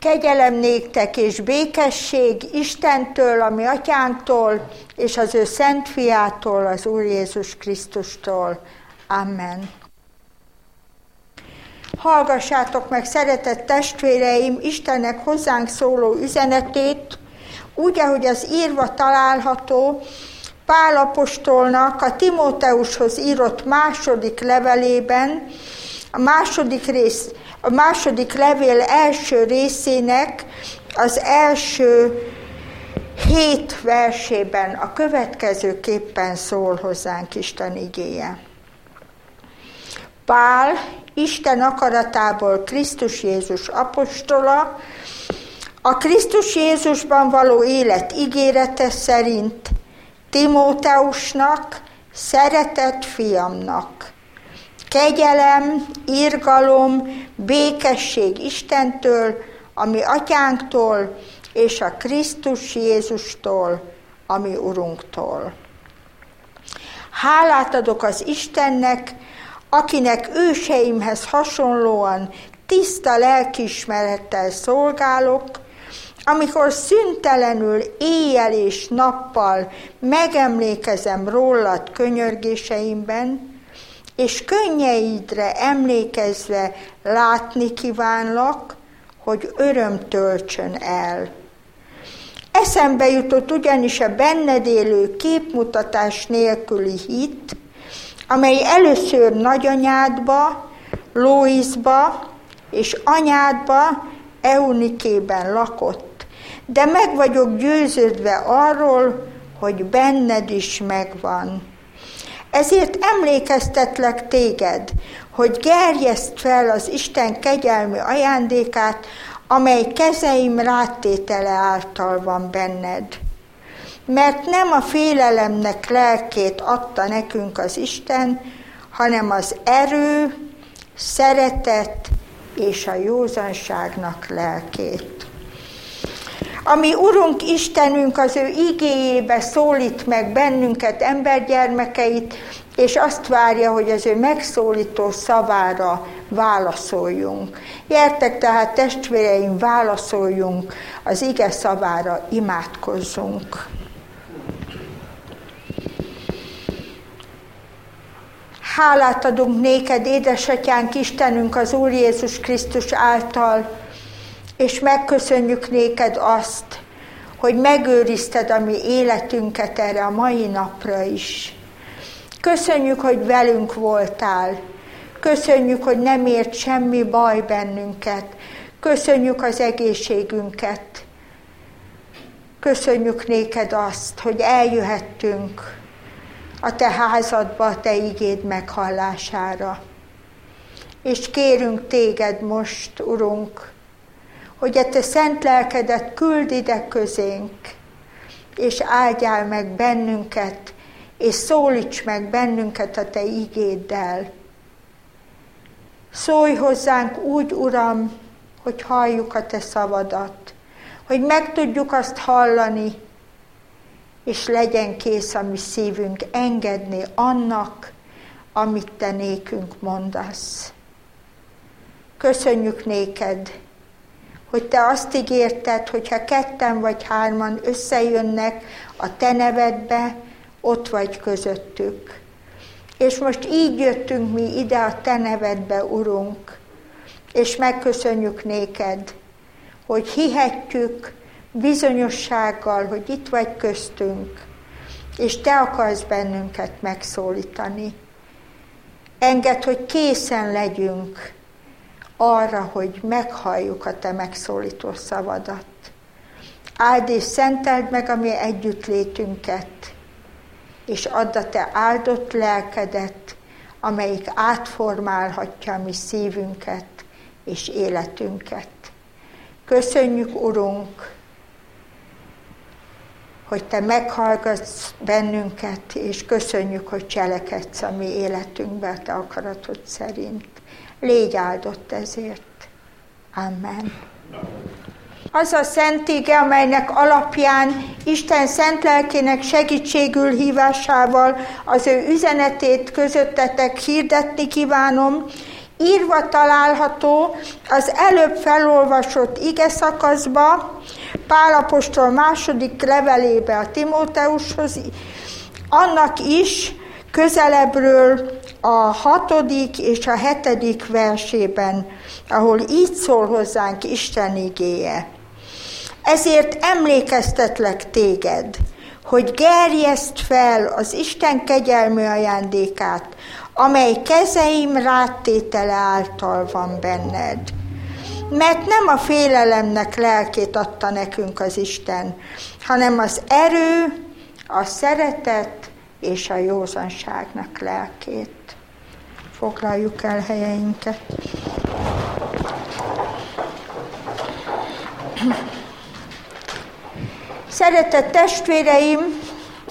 Kegyelem néktek és békesség Istentől, ami atyánktól, és az ő szent fiától, az Úr Jézus Krisztustól. Amen. Hallgassátok meg, szeretett testvéreim, Istennek hozzánk szóló üzenetét, úgy, ahogy az írva található, Pál apostolnak a Timóteushoz írott második levelében, a második rész, a második levél első részének az első hét versében a következőképpen szól hozzánk Isten igéje. Pál, Isten akaratából Krisztus Jézus apostola, a Krisztus Jézusban való élet ígérete szerint Timóteusnak, szeretett fiamnak. Kegyelem, irgalom, békesség Istentől, ami atyánktól, és a Krisztus Jézustól, ami Urunktól. Hálát adok az Istennek, akinek őseimhez hasonlóan tiszta lelkismerettel szolgálok, amikor szüntelenül éjjel és nappal megemlékezem rólad könyörgéseimben, és könnyeidre emlékezve látni kívánlak, hogy öröm töltsön el. Eszembe jutott ugyanis a benned élő képmutatás nélküli hit, amely először nagyanyádba, Lóizba és anyádba, Eunikében lakott, de meg vagyok győződve arról, hogy benned is megvan. Ezért emlékeztetlek téged, hogy gerjeszt fel az Isten kegyelmi ajándékát, amely kezeim rátétele által van benned. Mert nem a félelemnek lelkét adta nekünk az Isten, hanem az erő, szeretet és a józanságnak lelkét. Ami Urunk Istenünk az ő igéjébe szólít meg bennünket, embergyermekeit, és azt várja, hogy az ő megszólító szavára válaszoljunk. Értek tehát testvéreim, válaszoljunk az ige szavára, imádkozzunk. Hálát adunk néked, édesatyánk, Istenünk, az Úr Jézus Krisztus által, és megköszönjük néked azt, hogy megőrizted a mi életünket erre a mai napra is. Köszönjük, hogy velünk voltál. Köszönjük, hogy nem ért semmi baj bennünket. Köszönjük az egészségünket. Köszönjük néked azt, hogy eljöhettünk a te házadba, a te igéd meghallására. És kérünk téged most, Urunk, hogy a te szent lelkedet küld ide közénk, és áldjál meg bennünket, és szólíts meg bennünket a te igéddel. Szólj hozzánk úgy, Uram, hogy halljuk a te szavadat, hogy meg tudjuk azt hallani, és legyen kész a mi szívünk engedni annak, amit te nékünk mondasz. Köszönjük néked, hogy te azt ígérted, hogyha ketten vagy hárman összejönnek a te nevedbe, ott vagy közöttük. És most így jöttünk mi ide a te nevedbe, Urunk, és megköszönjük néked, hogy hihetjük, bizonyossággal, hogy itt vagy köztünk, és Te akarsz bennünket megszólítani. Engedd, hogy készen legyünk arra, hogy meghalljuk a Te megszólító szavadat. Áld és szenteld meg a mi együttlétünket, és add a Te áldott lelkedet, amelyik átformálhatja a mi szívünket és életünket. Köszönjük, Urunk, hogy Te meghallgatsz bennünket, és köszönjük, hogy cselekedsz a mi életünkbe a Te akaratod szerint. Légy áldott ezért. Amen. Az a szent ige, amelynek alapján Isten szent lelkének segítségül hívásával az ő üzenetét közöttetek hirdetni kívánom, írva található az előbb felolvasott ige szakaszba, Pálapostól második levelébe a Timóteushoz, annak is közelebbről a hatodik és a hetedik versében, ahol így szól hozzánk Isten igéje. Ezért emlékeztetlek téged, hogy gerjeszt fel az Isten kegyelmű ajándékát, amely kezeim ráttétele által van benned. Mert nem a félelemnek lelkét adta nekünk az Isten, hanem az erő, a szeretet és a józanságnak lelkét. Foglaljuk el helyeinket. Szeretett testvéreim,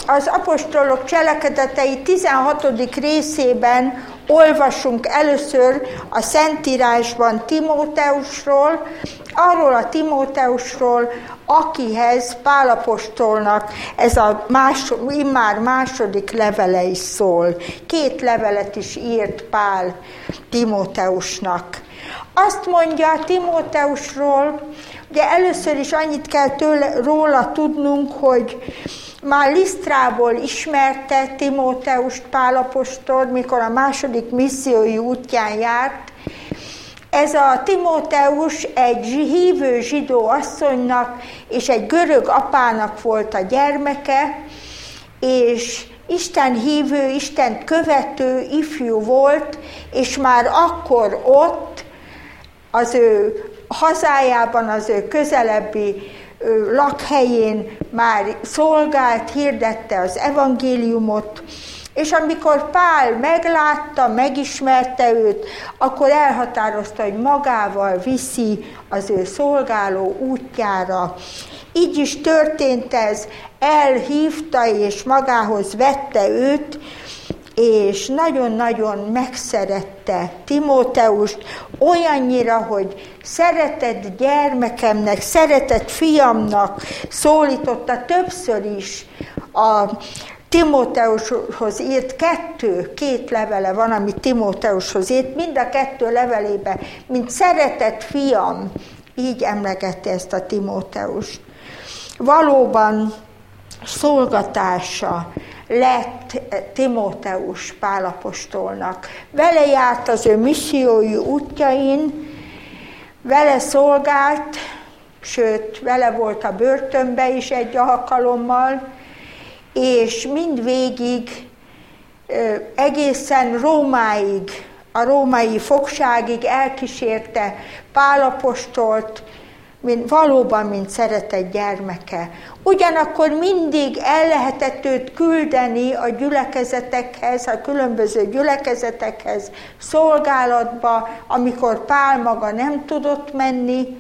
az apostolok cselekedetei 16. részében olvasunk először a Szentírásban Timóteusról, arról a Timóteusról, akihez Pálapostolnak ez a más, immár második levele is szól. Két levelet is írt Pál Timóteusnak. Azt mondja Timóteusról, ugye először is annyit kell tőle, róla tudnunk, hogy már Lisztrából ismerte Timóteust Pálapostól, mikor a második missziói útján járt. Ez a Timóteus egy hívő zsidó asszonynak és egy görög apának volt a gyermeke, és Isten hívő, Isten követő ifjú volt, és már akkor ott az ő hazájában, az ő közelebbi lakhelyén már szolgált, hirdette az evangéliumot, és amikor Pál meglátta, megismerte őt, akkor elhatározta, hogy magával viszi az ő szolgáló útjára. Így is történt ez, elhívta és magához vette őt, és nagyon-nagyon megszerette Timóteust, olyannyira, hogy szeretett gyermekemnek, szeretett fiamnak szólította többször is a Timóteushoz írt kettő, két levele van, amit Timóteushoz írt, mind a kettő levelébe, mint szeretett fiam, így emlegette ezt a Timóteust. Valóban szolgatása, lett Timóteus Pálapostolnak. Vele járt az ő missziói útjain, vele szolgált, sőt, vele volt a börtönbe is egy alkalommal, és mindvégig egészen Rómáig, a római fogságig elkísérte Pálapostolt, mint, valóban, mint szeretett gyermeke. Ugyanakkor mindig el lehetett őt küldeni a gyülekezetekhez, a különböző gyülekezetekhez, szolgálatba, amikor Pál maga nem tudott menni,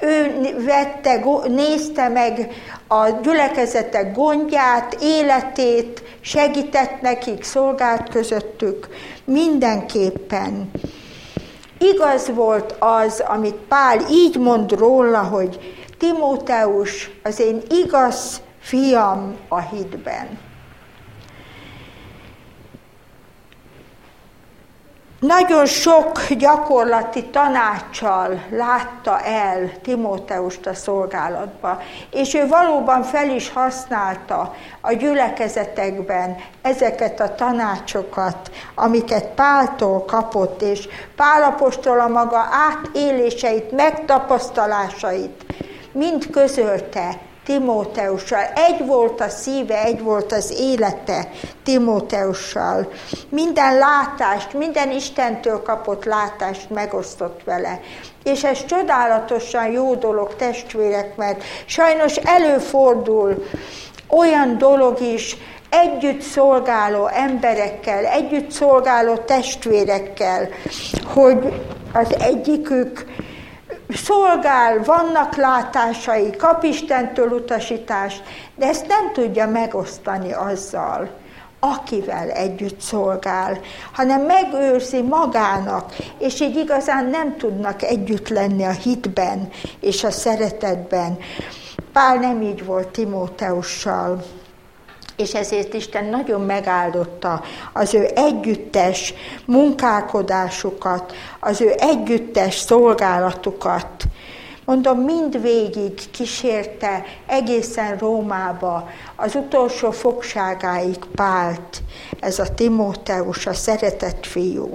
ő vette, nézte meg a gyülekezetek gondját, életét, segített nekik, szolgált közöttük, mindenképpen. Igaz volt az, amit Pál így mond róla, hogy Timóteus az én igaz fiam a hitben. Nagyon sok gyakorlati tanácssal látta el Timóteust a szolgálatba, és ő valóban fel is használta a gyülekezetekben ezeket a tanácsokat, amiket Páltól kapott, és Pálapostól a maga átéléseit, megtapasztalásait mind közölte Timóteussal. Egy volt a szíve, egy volt az élete Timóteussal. Minden látást, minden Istentől kapott látást megosztott vele. És ez csodálatosan jó dolog, testvérek, mert sajnos előfordul olyan dolog is, együtt szolgáló emberekkel, együtt szolgáló testvérekkel, hogy az egyikük szolgál, vannak látásai, kap Istentől utasítást, de ezt nem tudja megosztani azzal, akivel együtt szolgál, hanem megőrzi magának, és így igazán nem tudnak együtt lenni a hitben és a szeretetben. Pál nem így volt Timóteussal. És ezért Isten nagyon megáldotta az ő együttes munkálkodásukat, az ő együttes szolgálatukat. Mondom, mind végig kísérte egészen Rómába, az utolsó fogságáig Pált, ez a Timóteus, a szeretett fiú.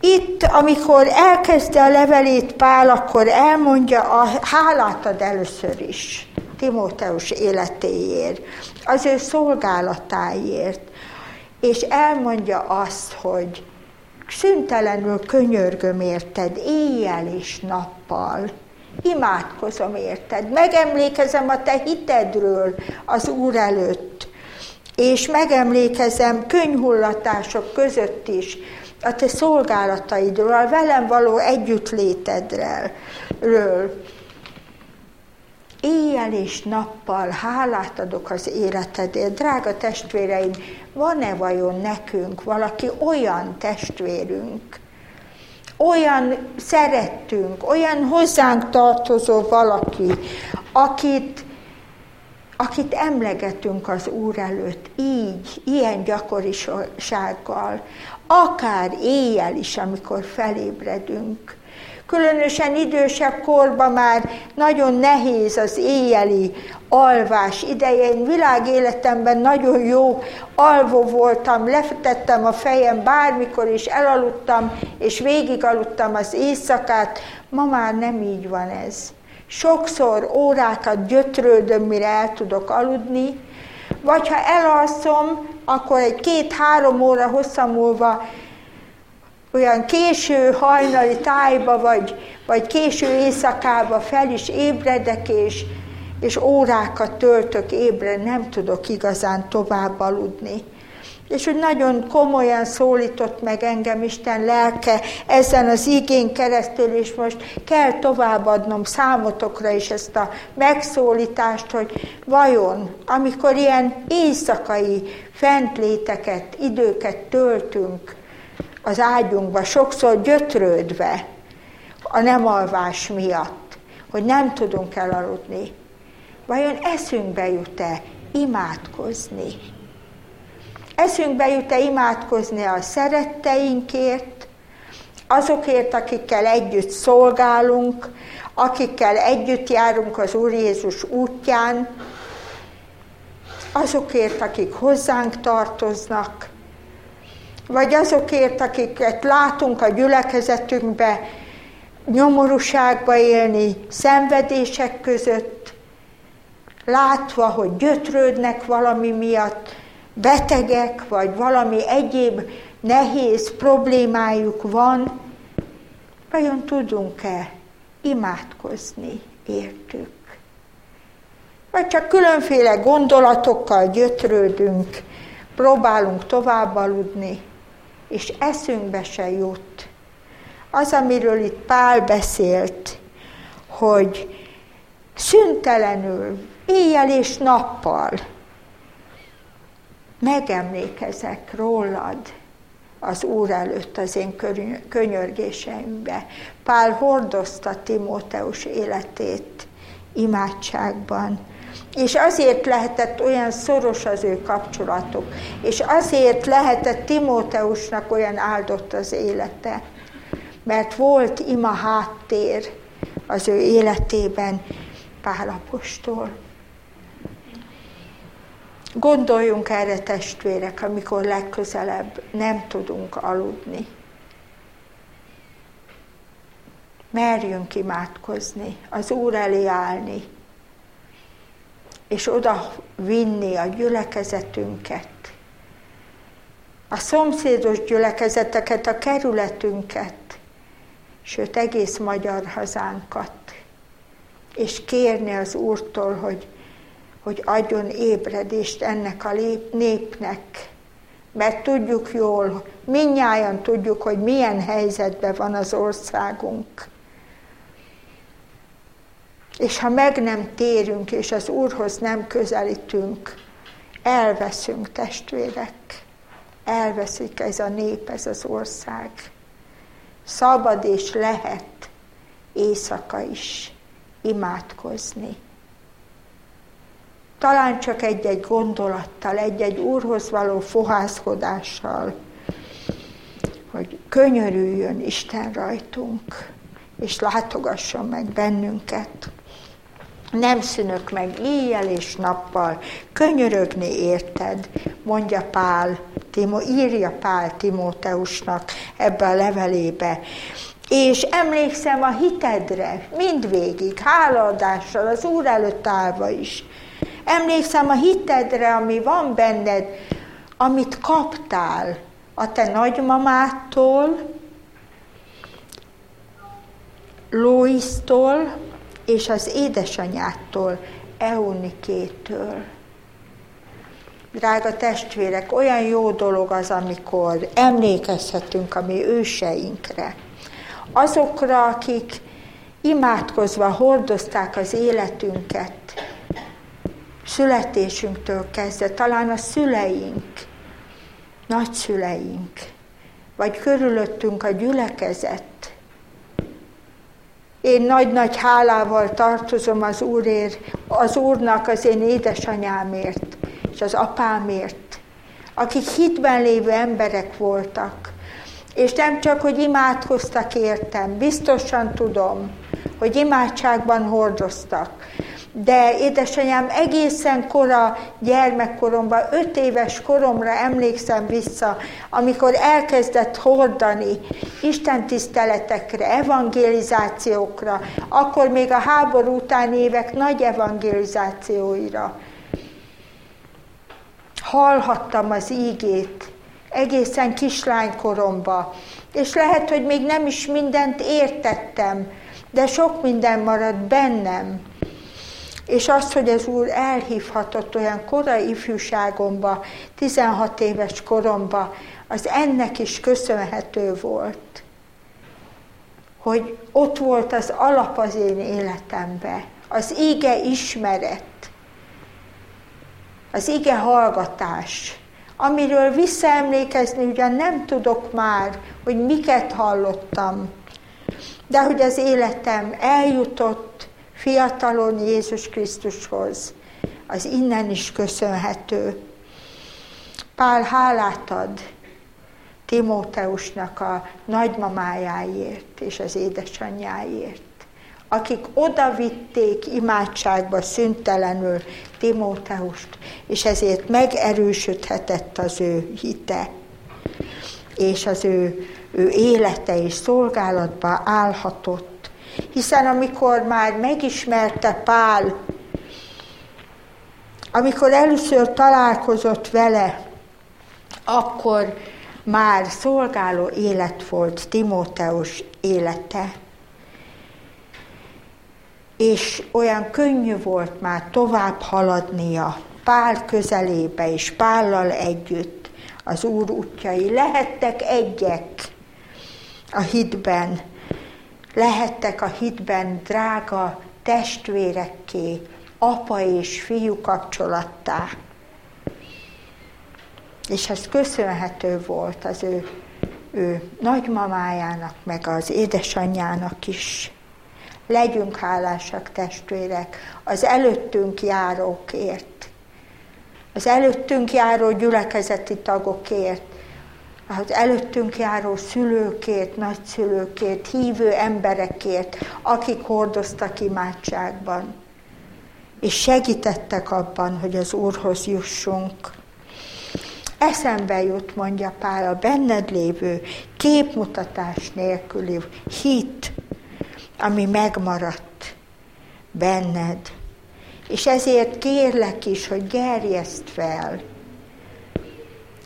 Itt, amikor elkezdi a levelét Pál, akkor elmondja, a hálát ad először is Timóteus életéért, az ő szolgálatáért, és elmondja azt, hogy szüntelenül könyörgöm érted, éjjel és nappal, imádkozom érted, megemlékezem a te hitedről az Úr előtt, és megemlékezem könyhullatások között is, a te szolgálataidról, a velem való együttlétedről. Éjjel és nappal hálát adok az életedért. Drága testvéreim, van-e vajon nekünk valaki olyan testvérünk, olyan szerettünk, olyan hozzánk tartozó valaki, akit, akit emlegetünk az Úr előtt így, ilyen gyakorisággal, akár éjjel is, amikor felébredünk. Különösen idősebb korban már nagyon nehéz az éjjeli alvás ideje. Én világéletemben nagyon jó alvó voltam, lefetettem a fejem bármikor is, elaludtam, és végigaludtam az éjszakát. Ma már nem így van ez. Sokszor órákat gyötrődöm, mire el tudok aludni, vagy ha elalszom, akkor egy két-három óra hosszan múlva olyan késő hajnali tájba, vagy, vagy késő éjszakába fel is ébredek, és, és órákat töltök ébre, nem tudok igazán tovább aludni. És hogy nagyon komolyan szólított meg engem Isten lelke ezen az igén keresztül, és most kell továbbadnom számotokra is ezt a megszólítást, hogy vajon, amikor ilyen éjszakai fentléteket, időket töltünk az ágyunkba, sokszor gyötrődve a nem alvás miatt, hogy nem tudunk elaludni, vajon eszünkbe jut-e imádkozni? Eszünkbe jut-e imádkozni a szeretteinkért, azokért, akikkel együtt szolgálunk, akikkel együtt járunk az Úr Jézus útján, azokért, akik hozzánk tartoznak, vagy azokért, akiket látunk a gyülekezetünkbe, nyomorúságba élni, szenvedések között, látva, hogy gyötrődnek valami miatt, betegek, vagy valami egyéb nehéz problémájuk van, vajon tudunk-e imádkozni értük? Vagy csak különféle gondolatokkal gyötrődünk, próbálunk tovább aludni, és eszünkbe se jut. Az, amiről itt Pál beszélt, hogy szüntelenül, éjjel és nappal megemlékezek rólad az Úr előtt az én könyörgéseimbe. Pál hordozta Timóteus életét imádságban, és azért lehetett olyan szoros az ő kapcsolatuk, és azért lehetett Timóteusnak olyan áldott az élete, mert volt ima háttér az ő életében Pálapostól. Gondoljunk erre testvérek, amikor legközelebb nem tudunk aludni. Merjünk imádkozni, az Úr elé állni, és oda vinni a gyülekezetünket, a szomszédos gyülekezeteket, a kerületünket, sőt egész magyar hazánkat, és kérni az Úrtól, hogy hogy adjon ébredést ennek a népnek. Mert tudjuk jól, minnyáján tudjuk, hogy milyen helyzetben van az országunk. És ha meg nem térünk, és az Úrhoz nem közelítünk, elveszünk testvérek. Elveszik ez a nép, ez az ország. Szabad és lehet éjszaka is imádkozni talán csak egy-egy gondolattal, egy-egy úrhoz való fohászkodással, hogy könyörüljön Isten rajtunk, és látogasson meg bennünket. Nem szűnök meg éjjel és nappal, könyörögni érted, mondja Pál, Timó, írja Pál Timóteusnak ebbe a levelébe. És emlékszem a hitedre, mindvégig, hálaadással, az Úr előtt állva is. Emlékszem a hitedre, ami van benned, amit kaptál a te nagymamától, Lóisztól és az édesanyától, Eunikétől. Drága testvérek, olyan jó dolog az, amikor emlékezhetünk a mi őseinkre. Azokra, akik imádkozva hordozták az életünket, születésünktől kezdve, talán a szüleink, nagyszüleink, vagy körülöttünk a gyülekezet. Én nagy-nagy hálával tartozom az Úrért, az Úrnak az én édesanyámért, és az apámért, akik hitben lévő emberek voltak. És nem csak, hogy imádkoztak értem, biztosan tudom, hogy imádságban hordoztak, de édesanyám egészen kora gyermekkoromban, öt éves koromra emlékszem vissza, amikor elkezdett hordani Isten tiszteletekre, evangelizációkra, akkor még a háború utáni évek nagy evangelizációira. Hallhattam az ígét egészen kislánykoromba, és lehet, hogy még nem is mindent értettem, de sok minden maradt bennem és azt, hogy az Úr elhívhatott olyan korai ifjúságomba, 16 éves koromba, az ennek is köszönhető volt, hogy ott volt az alap az én életembe, az ige ismeret, az ige hallgatás, amiről visszaemlékezni ugyan nem tudok már, hogy miket hallottam, de hogy az életem eljutott fiatalon Jézus Krisztushoz, az innen is köszönhető. Pál hálát ad Timóteusnak a nagymamájáért és az édesanyjáért, akik oda vitték imádságba szüntelenül Timóteust, és ezért megerősödhetett az ő hite, és az ő, ő élete és szolgálatba állhatott hiszen amikor már megismerte Pál, amikor először találkozott vele, akkor már szolgáló élet volt Timóteus élete. És olyan könnyű volt már tovább haladnia Pál közelébe és Pállal együtt az Úr útjai. Lehettek egyek a hitben, lehettek a hitben drága testvérekké, apa és fiú kapcsolattá. És ez köszönhető volt az ő, ő nagymamájának, meg az édesanyjának is. Legyünk hálásak testvérek az előttünk járókért, az előttünk járó gyülekezeti tagokért, az előttünk járó szülőkért, nagyszülőkért, hívő emberekért, akik hordoztak imádságban, és segítettek abban, hogy az Úrhoz jussunk. Eszembe jut, mondja Pál, a benned lévő képmutatás nélküli hit, ami megmaradt benned. És ezért kérlek is, hogy gerjeszt fel,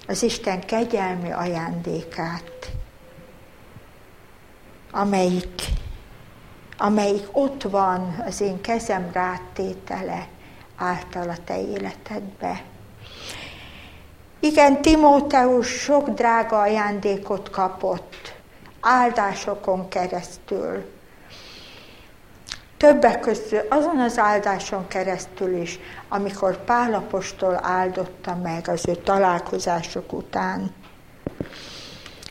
az Isten kegyelmi ajándékát, amelyik, amelyik ott van az én kezem rátétele által a te életedbe. Igen, Timóteus sok drága ajándékot kapott, áldásokon keresztül, Többek között azon az áldáson keresztül is, amikor Pálapostól áldotta meg az ő találkozások után.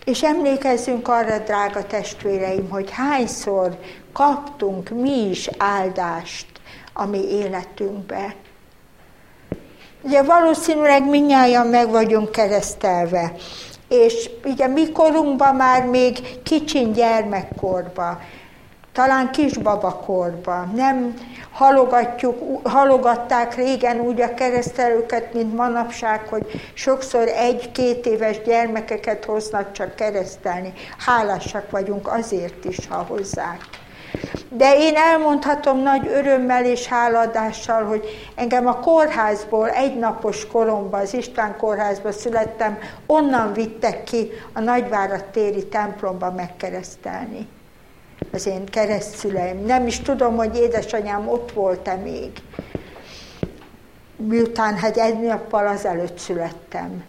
És emlékezzünk arra, drága testvéreim, hogy hányszor kaptunk mi is áldást a mi életünkbe. Ugye valószínűleg minnyáján meg vagyunk keresztelve, és ugye mi korunkban már még kicsin gyermekkorban, talán kisbabakorban. Nem halogatjuk, halogatták régen úgy a keresztelőket, mint manapság, hogy sokszor egy-két éves gyermekeket hoznak csak keresztelni. Hálásak vagyunk azért is, ha hozzák. De én elmondhatom nagy örömmel és háladással, hogy engem a kórházból egynapos koromban, az István kórházba születtem, onnan vittek ki a Nagyvárat téri templomba megkeresztelni az én keresztszüleim. Nem is tudom, hogy édesanyám ott volt-e még, miután hát egy nappal azelőtt születtem.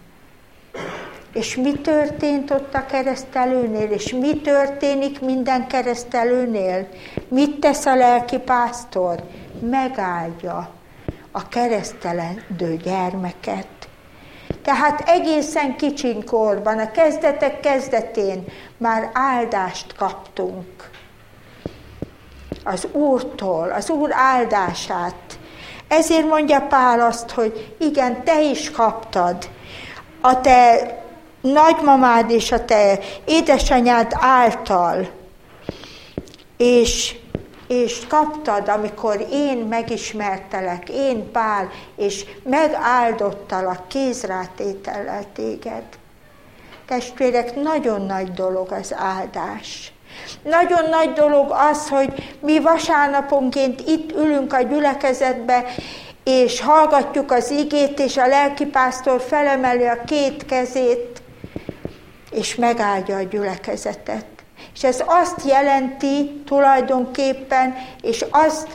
És mi történt ott a keresztelőnél, és mi történik minden keresztelőnél? Mit tesz a lelki pásztor? Megáldja a keresztelendő gyermeket. Tehát egészen kicsinkorban, a kezdetek kezdetén már áldást kaptunk az Úrtól, az Úr áldását. Ezért mondja Pál azt, hogy igen, te is kaptad a te nagymamád és a te édesanyád által, és, és kaptad, amikor én megismertelek, én Pál, és megáldottalak kézrátétellel téged. Testvérek, nagyon nagy dolog az áldás. Nagyon nagy dolog az, hogy mi vasárnaponként itt ülünk a gyülekezetbe, és hallgatjuk az igét, és a lelkipásztor felemeli a két kezét, és megáldja a gyülekezetet. És ez azt jelenti tulajdonképpen, és azt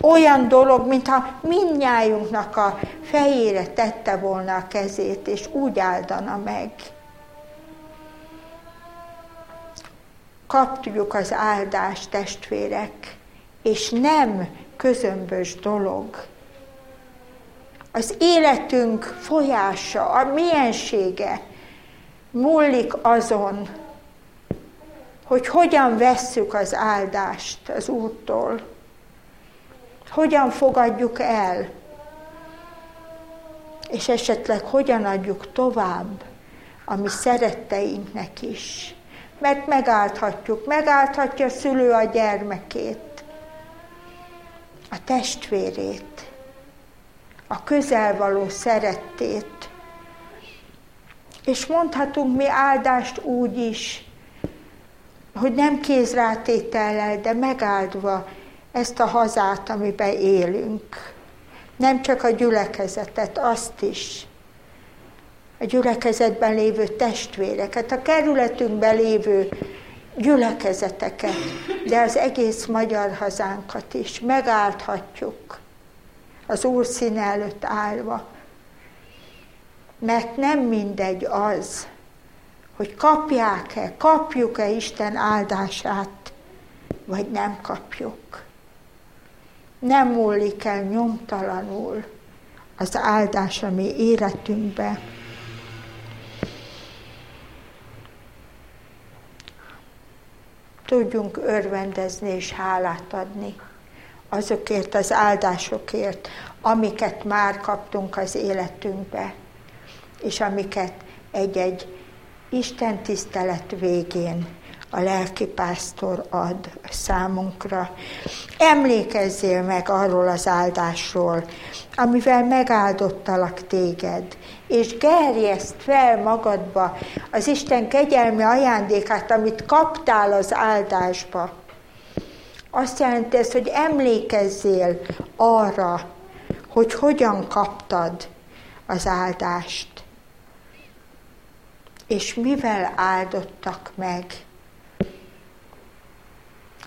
olyan dolog, mintha mindnyájunknak a fejére tette volna a kezét, és úgy áldana meg. Kapjuk az áldást, testvérek, és nem közömbös dolog. Az életünk folyása, a miensége múlik azon, hogy hogyan vesszük az áldást az Úrtól, hogyan fogadjuk el, és esetleg hogyan adjuk tovább a mi szeretteinknek is mert megállthatjuk, megállthatja a szülő a gyermekét, a testvérét, a közelvaló szerettét. És mondhatunk mi áldást úgy is, hogy nem kézrátétellel, de megáldva ezt a hazát, amiben élünk. Nem csak a gyülekezetet, azt is a gyülekezetben lévő testvéreket, a kerületünkben lévő gyülekezeteket, de az egész magyar hazánkat is megállthatjuk az Úr színe előtt állva. Mert nem mindegy az, hogy kapják-e, kapjuk-e Isten áldását, vagy nem kapjuk. Nem múlik el nyomtalanul az áldás a mi. Tudjunk örvendezni és hálát adni azokért az áldásokért, amiket már kaptunk az életünkbe, és amiket egy-egy Isten tisztelet végén a lelkipásztor ad számunkra. Emlékezzél meg arról az áldásról, amivel megáldottalak téged, és gerjeszt fel magadba az Isten kegyelmi ajándékát, amit kaptál az áldásba. Azt jelenti ez, hogy emlékezzél arra, hogy hogyan kaptad az áldást, és mivel áldottak meg?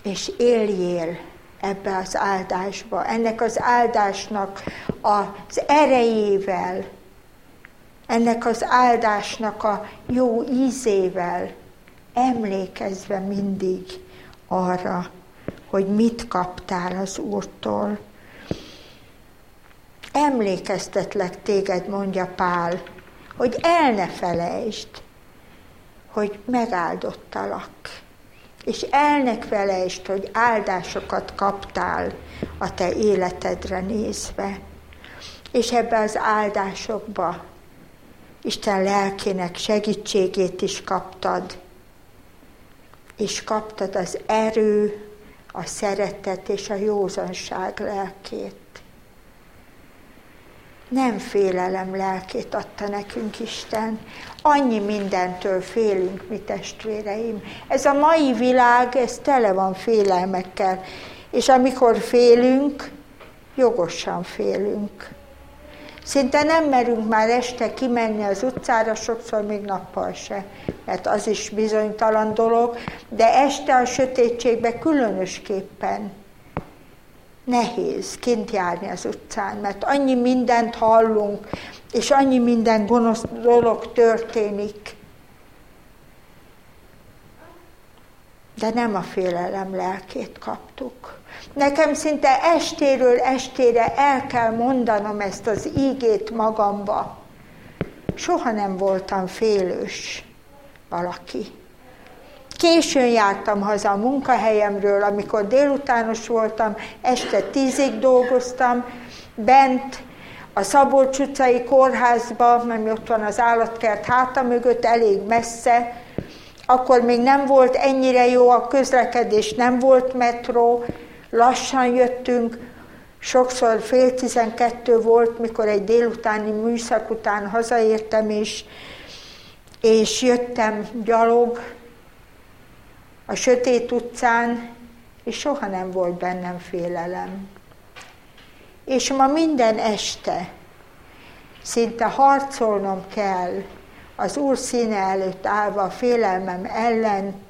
És éljél ebbe az áldásba, ennek az áldásnak az erejével, ennek az áldásnak a jó ízével, emlékezve mindig arra, hogy mit kaptál az Úrtól. Emlékeztetlek téged, mondja Pál, hogy el ne felejtsd, hogy megáldottalak és elnek felejtsd, hogy áldásokat kaptál a te életedre nézve. És ebbe az áldásokba Isten lelkének segítségét is kaptad, és kaptad az erő, a szeretet és a józanság lelkét. Nem félelem lelkét adta nekünk Isten. Annyi mindentől félünk, mi testvéreim. Ez a mai világ, ez tele van félelmekkel. És amikor félünk, jogosan félünk. Szinte nem merünk már este kimenni az utcára, sokszor még nappal se, mert az is bizonytalan dolog, de este a sötétségbe különösképpen nehéz kint járni az utcán, mert annyi mindent hallunk, és annyi minden gonosz dolog történik. De nem a félelem lelkét kaptuk. Nekem szinte estéről estére el kell mondanom ezt az ígét magamba. Soha nem voltam félős valaki. Későn jártam haza a munkahelyemről, amikor délutános voltam, este tízig dolgoztam, bent a Szabolcs utcai kórházba, mert ott van az állatkert háta mögött, elég messze, akkor még nem volt ennyire jó a közlekedés, nem volt metró, lassan jöttünk, sokszor fél tizenkettő volt, mikor egy délutáni műszak után hazaértem, és, és jöttem gyalog a sötét utcán, és soha nem volt bennem félelem. És ma minden este szinte harcolnom kell az Úr színe előtt állva a félelmem ellen,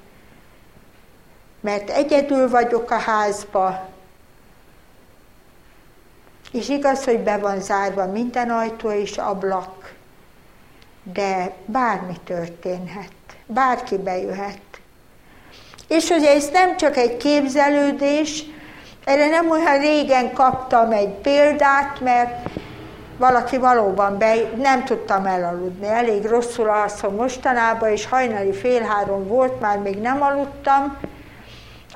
mert egyedül vagyok a házba, és igaz, hogy be van zárva minden ajtó és ablak, de bármi történhet, bárki bejöhet. És hogy ez nem csak egy képzelődés, erre nem olyan régen kaptam egy példát, mert valaki valóban be, nem tudtam elaludni, elég rosszul alszom mostanában, és hajnali fél három volt, már még nem aludtam,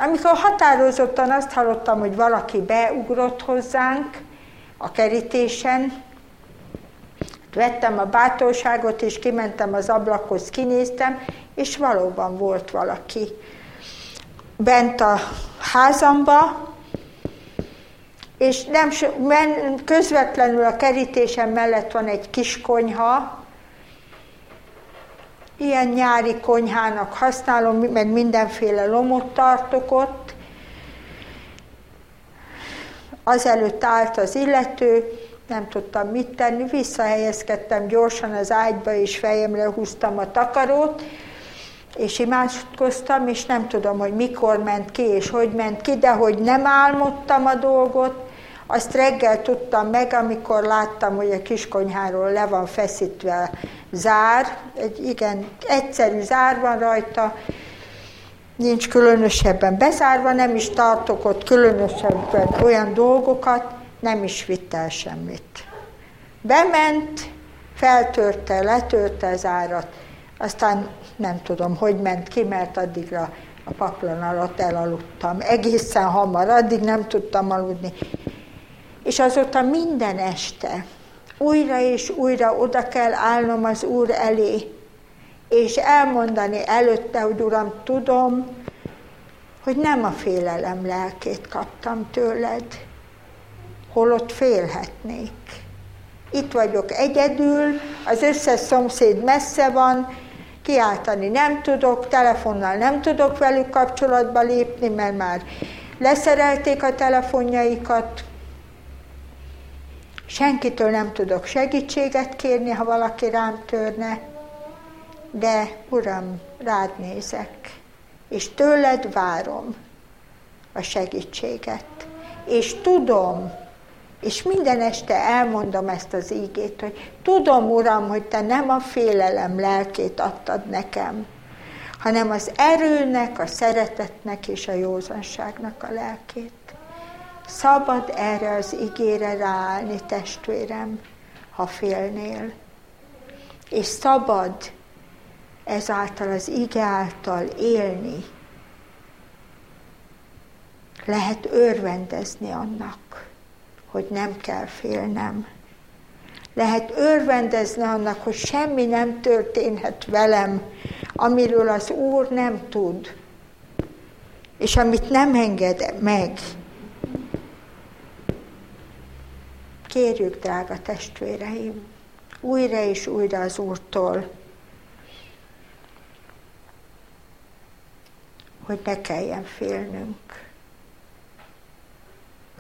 amikor határozottan azt hallottam, hogy valaki beugrott hozzánk a kerítésen, vettem a bátorságot, és kimentem az ablakhoz, kinéztem, és valóban volt valaki bent a házamba, és nem, közvetlenül a kerítésen mellett van egy kis konyha, ilyen nyári konyhának használom, meg mindenféle lomot tartok ott. Azelőtt állt az illető, nem tudtam mit tenni, visszahelyezkedtem gyorsan az ágyba, és fejemre húztam a takarót, és imádkoztam, és nem tudom, hogy mikor ment ki, és hogy ment ki, de hogy nem álmodtam a dolgot, azt reggel tudtam meg, amikor láttam, hogy a kiskonyháról le van feszítve zár, egy igen egyszerű zár van rajta, nincs különösebben bezárva, nem is tartok ott különösebben olyan dolgokat, nem is vitt el semmit. Bement, feltörte, letörte az árat, aztán nem tudom, hogy ment ki, mert addigra a paklan alatt elaludtam. Egészen hamar, addig nem tudtam aludni. És azóta minden este újra és újra oda kell állnom az Úr elé, és elmondani előtte, hogy Uram, tudom, hogy nem a félelem lelkét kaptam tőled, holott félhetnék. Itt vagyok egyedül, az összes szomszéd messze van, kiáltani nem tudok, telefonnal nem tudok velük kapcsolatba lépni, mert már leszerelték a telefonjaikat, Senkitől nem tudok segítséget kérni, ha valaki rám törne, de Uram, rád nézek, és tőled várom a segítséget. És tudom, és minden este elmondom ezt az ígét, hogy tudom, Uram, hogy Te nem a félelem lelkét adtad nekem, hanem az erőnek, a szeretetnek és a józanságnak a lelkét. Szabad erre az igére ráállni, testvérem, ha félnél. És szabad ezáltal az ige által élni. Lehet örvendezni annak, hogy nem kell félnem. Lehet örvendezni annak, hogy semmi nem történhet velem, amiről az Úr nem tud, és amit nem enged meg. Kérjük, drága testvéreim, újra és újra az Úrtól, hogy ne kelljen félnünk.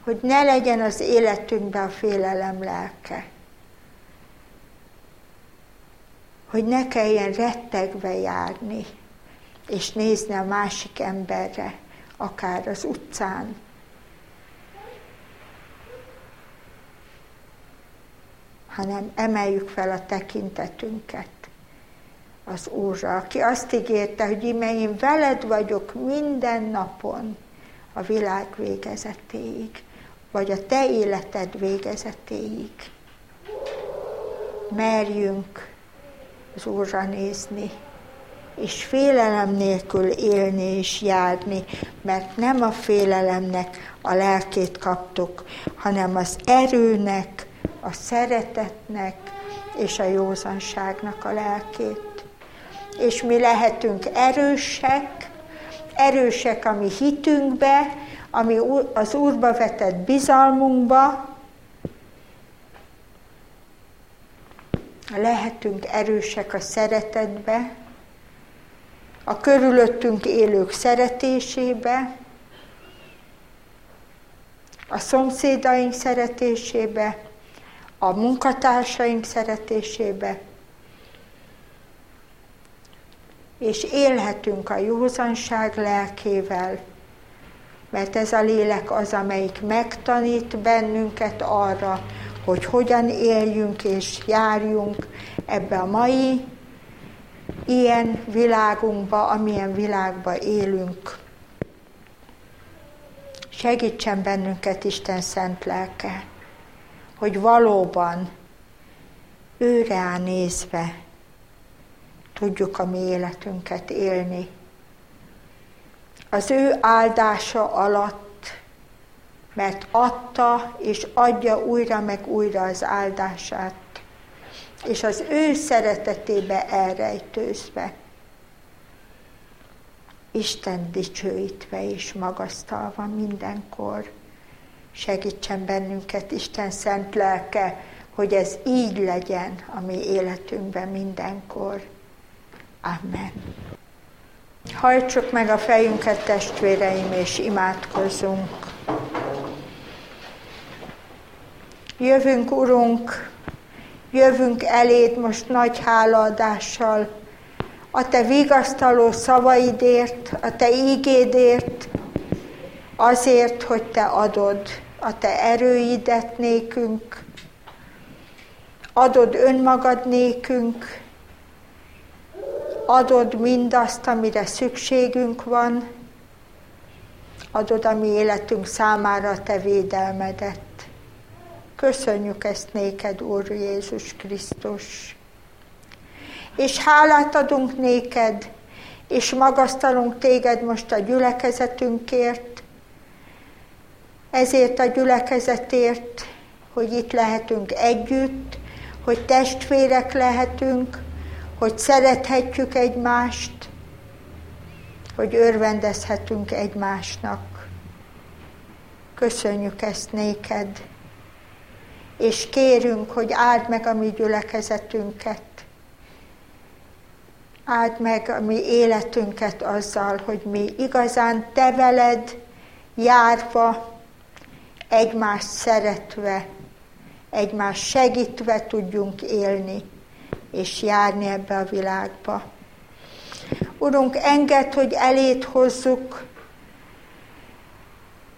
Hogy ne legyen az életünkben a félelem lelke. Hogy ne kelljen rettegve járni, és nézni a másik emberre, akár az utcán, hanem emeljük fel a tekintetünket az Úrra, aki azt ígérte, hogy ime én veled vagyok minden napon a világ végezetéig, vagy a te életed végezetéig. Merjünk az Úrra nézni, és félelem nélkül élni és járni, mert nem a félelemnek a lelkét kaptuk, hanem az erőnek, a szeretetnek és a józanságnak a lelkét. És mi lehetünk erősek, erősek a mi hitünkbe, ami az Úrba vetett bizalmunkba, lehetünk erősek a szeretetbe, a körülöttünk élők szeretésébe, a szomszédaink szeretésébe, a munkatársaink szeretésébe, és élhetünk a józanság lelkével, mert ez a lélek az, amelyik megtanít bennünket arra, hogy hogyan éljünk és járjunk ebbe a mai ilyen világunkba, amilyen világba élünk. Segítsen bennünket Isten szent lelke hogy valóban őre nézve tudjuk a mi életünket élni. Az ő áldása alatt, mert adta és adja újra meg újra az áldását, és az ő szeretetébe elrejtőzve. Isten dicsőítve és magasztalva mindenkor. Segítsen bennünket Isten szent lelke, hogy ez így legyen a mi életünkben mindenkor. Amen. Hajtsuk meg a fejünket, testvéreim, és imádkozzunk. Jövünk, Urunk, jövünk eléd most nagy hálaadással, a Te vigasztaló szavaidért, a Te ígédért, azért, hogy Te adod a Te erőidet nékünk, adod önmagad nékünk, adod mindazt, amire szükségünk van, adod a mi életünk számára a Te védelmedet. Köszönjük ezt néked, Úr Jézus Krisztus. És hálát adunk néked, és magasztalunk téged most a gyülekezetünkért, ezért a gyülekezetért, hogy itt lehetünk együtt, hogy testvérek lehetünk, hogy szerethetjük egymást, hogy örvendezhetünk egymásnak. Köszönjük ezt néked, és kérünk, hogy áld meg a mi gyülekezetünket, áld meg a mi életünket azzal, hogy mi igazán te veled járva, egymást szeretve, egymást segítve tudjunk élni és járni ebbe a világba. Urunk, enged, hogy elét hozzuk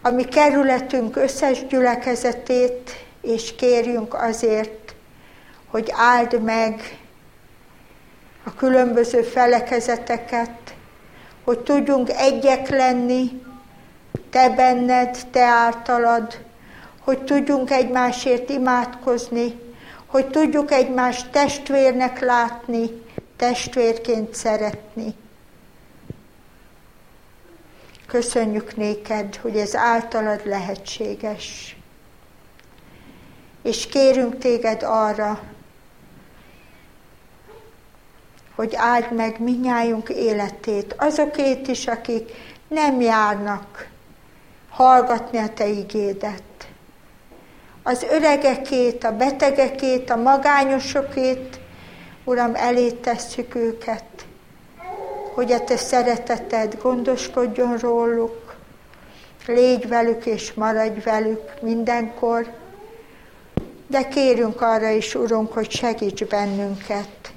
a mi kerületünk összes gyülekezetét, és kérjünk azért, hogy áld meg a különböző felekezeteket, hogy tudjunk egyek lenni, te benned, te általad, hogy tudjunk egymásért imádkozni, hogy tudjuk egymást testvérnek látni, testvérként szeretni. Köszönjük néked, hogy ez általad lehetséges. és kérünk téged arra, hogy áld meg minnyájunk életét, azokét is, akik nem járnak hallgatni a Te igédet. Az öregekét, a betegekét, a magányosokét, Uram, elé tesszük őket, hogy a Te szereteted gondoskodjon róluk, légy velük és maradj velük mindenkor, de kérünk arra is, Urunk, hogy segíts bennünket,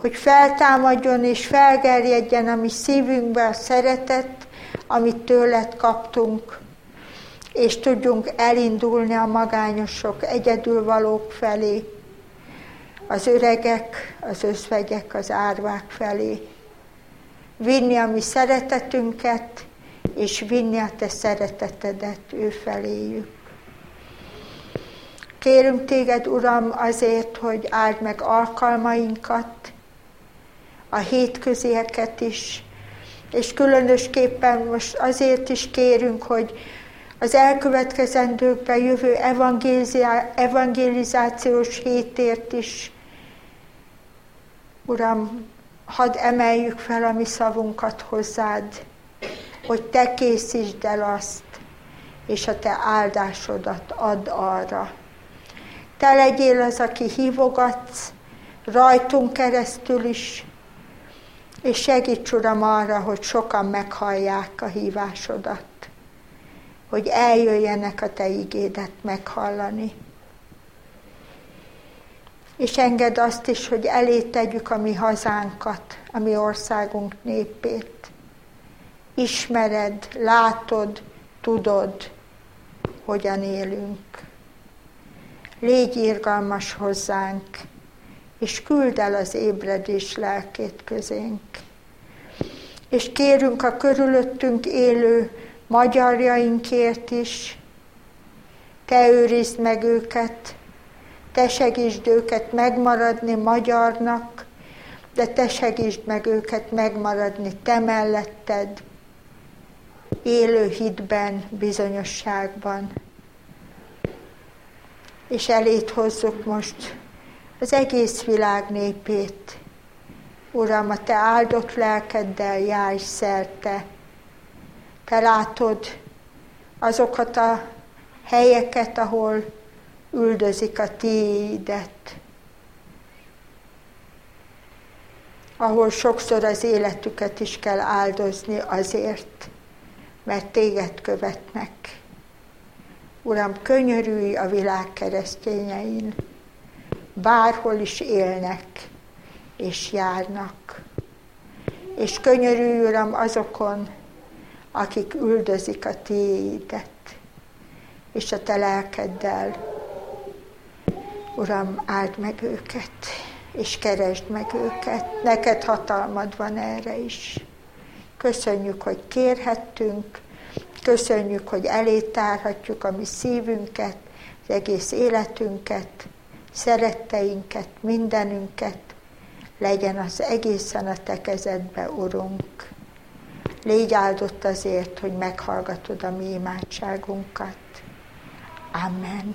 hogy feltámadjon és felgerjedjen a mi szívünkbe a szeretet, amit tőled kaptunk, és tudjunk elindulni a magányosok, egyedülvalók felé, az öregek, az özvegyek, az árvák felé. Vinni a mi szeretetünket, és vinni a te szeretetedet ő feléjük. Kérünk téged, Uram, azért, hogy áld meg alkalmainkat, a hétközieket is, és különösképpen most azért is kérünk, hogy az elkövetkezendőkben jövő evangelizációs hétért is, Uram, hadd emeljük fel a mi szavunkat hozzád, hogy Te készítsd el azt, és a Te áldásodat add arra. Te legyél az, aki hívogatsz, rajtunk keresztül is, és segíts, Uram, arra, hogy sokan meghallják a hívásodat, hogy eljöjjenek a Te igédet meghallani. És engedd azt is, hogy elé tegyük a mi hazánkat, a mi országunk népét. Ismered, látod, tudod, hogyan élünk. Légy irgalmas hozzánk, és küld el az ébredés lelkét közénk. És kérünk a körülöttünk élő magyarjainkért is, te őrizd meg őket, te segítsd őket megmaradni magyarnak, de te segítsd meg őket megmaradni te melletted, élő hitben, bizonyosságban. És elét hozzuk most az egész világ népét. Uram, a Te áldott lelkeddel járj szerte. Te látod azokat a helyeket, ahol üldözik a Tiédet. Ahol sokszor az életüket is kell áldozni azért, mert Téged követnek. Uram, könyörülj a világ keresztényein bárhol is élnek és járnak. És könyörülj, Uram, azokon, akik üldözik a tiédet, és a te lelkeddel. Uram, áld meg őket, és keresd meg őket. Neked hatalmad van erre is. Köszönjük, hogy kérhettünk, köszönjük, hogy elétárhatjuk a mi szívünket, az egész életünket, szeretteinket, mindenünket, legyen az egészen a te kezedbe, Urunk. Légy áldott azért, hogy meghallgatod a mi imádságunkat. Amen.